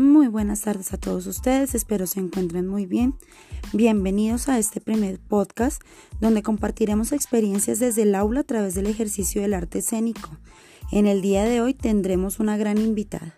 Muy buenas tardes a todos ustedes, espero se encuentren muy bien. Bienvenidos a este primer podcast donde compartiremos experiencias desde el aula a través del ejercicio del arte escénico. En el día de hoy tendremos una gran invitada.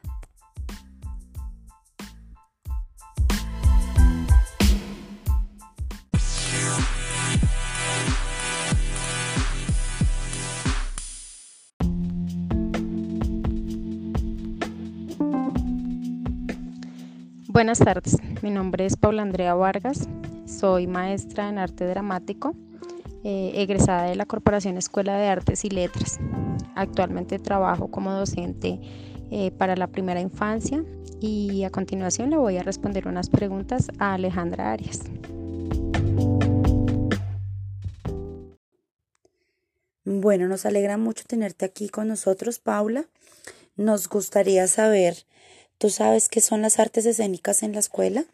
Buenas tardes, mi nombre es Paula Andrea Vargas, soy maestra en arte dramático, eh, egresada de la Corporación Escuela de Artes y Letras. Actualmente trabajo como docente eh, para la primera infancia y a continuación le voy a responder unas preguntas a Alejandra Arias. Bueno, nos alegra mucho tenerte aquí con nosotros, Paula. Nos gustaría saber ¿Tú sabes qué son las artes escénicas en la escuela?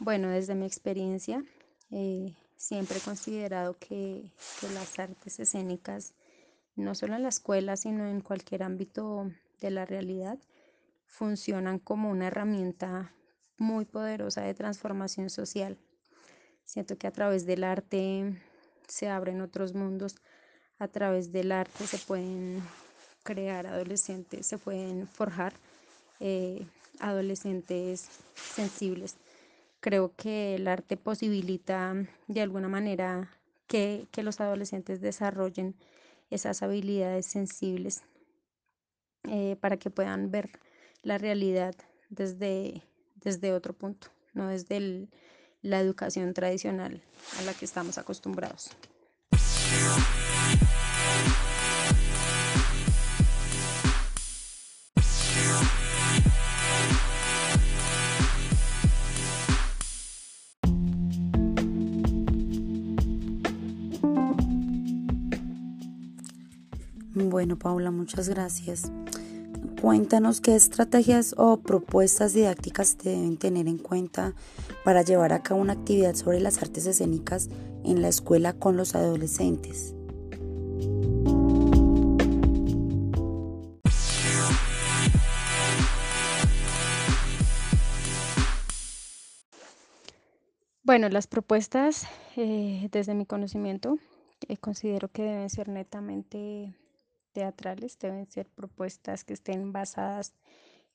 Bueno, desde mi experiencia, eh, siempre he considerado que, que, las artes escénicas, no solo en la escuela, sino en cualquier ámbito de la realidad, funcionan como una herramienta muy poderosa de transformación social. Siento que a través del arte se abren otros mundos a través del arte, se pueden crear adolescentes, se pueden forjar eh, adolescentes sensibles. Creo que el arte posibilita de alguna manera que, los adolescentes desarrollen esas habilidades sensibles eh, para que puedan ver la realidad desde, desde otro punto, no desde el, la educación tradicional a la que estamos acostumbrados. Bueno, Paula, muchas gracias. Cuéntanos qué estrategias o propuestas didácticas deben tener en cuenta para llevar a cabo una actividad sobre las artes escénicas en la escuela con los adolescentes. Bueno, las propuestas, eh, desde mi conocimiento, eh, considero que deben ser netamente teatrales, deben ser propuestas que estén basadas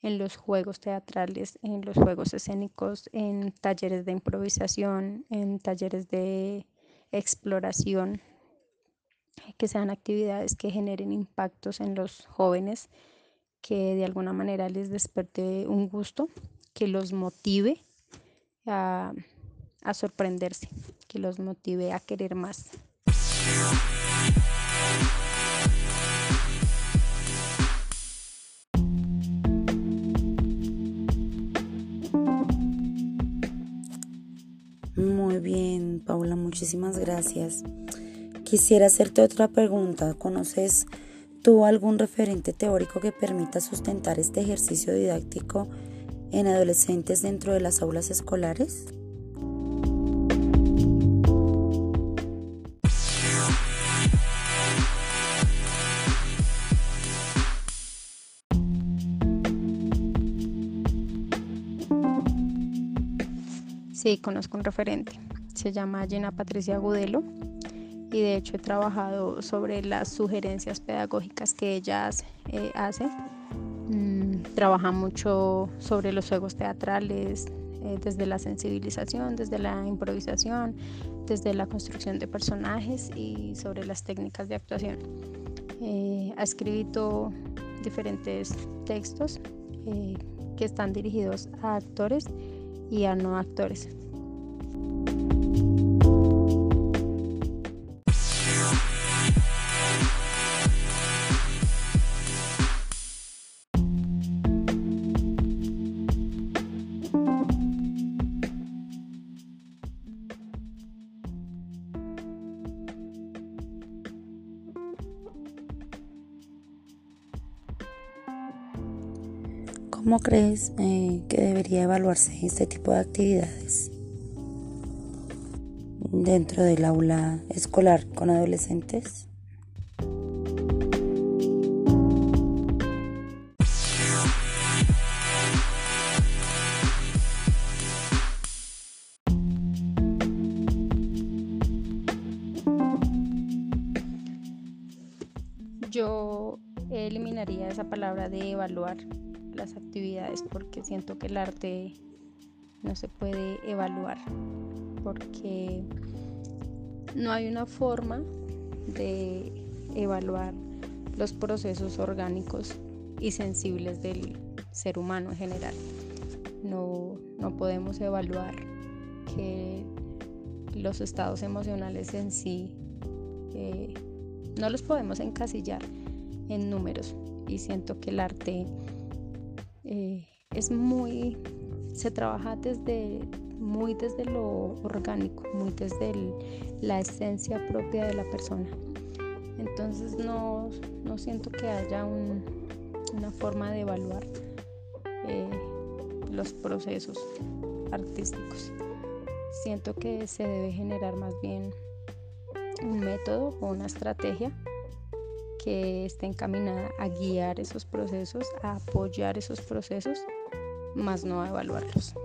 en los juegos teatrales, en los juegos escénicos, en talleres de improvisación, en talleres de exploración, que sean actividades que generen impactos en los jóvenes, que de alguna manera les desperte un gusto, que los motive a, a sorprenderse, que los motive a querer más. Bien, Paula, muchísimas gracias. Quisiera hacerte otra pregunta. ¿Conoces tú algún referente teórico que permita sustentar este ejercicio didáctico en adolescentes dentro de las aulas escolares? Sí, conozco un referente. Se llama Gina Patricia Gudelo y de hecho he trabajado sobre las sugerencias pedagógicas que ella hace. Eh, mm, trabaja mucho sobre los juegos teatrales, eh, desde la sensibilización, desde la improvisación, desde la construcción de personajes y sobre las técnicas de actuación. Eh, ha escrito diferentes textos que están dirigidos a actores y a no actores. ¿Cómo crees eh, que debería evaluarse este tipo de actividades dentro del aula escolar con adolescentes? Yo eliminaría esa palabra de evaluar las actividades porque siento que el arte no se puede evaluar porque no hay una forma de evaluar los procesos orgánicos y sensibles del ser humano en general. No, podemos evaluar que los estados emocionales en sí eh, no los podemos encasillar en números y siento que el arte eh, es muy se trabaja desde muy desde lo orgánico muy desde la esencia propia de la persona. Entonces no, siento que haya una forma de evaluar eh, los procesos artísticos. Siento que se debe generar más bien un método o una estrategia que esté encaminada a guiar esos procesos, a apoyar esos procesos, más no a evaluarlos.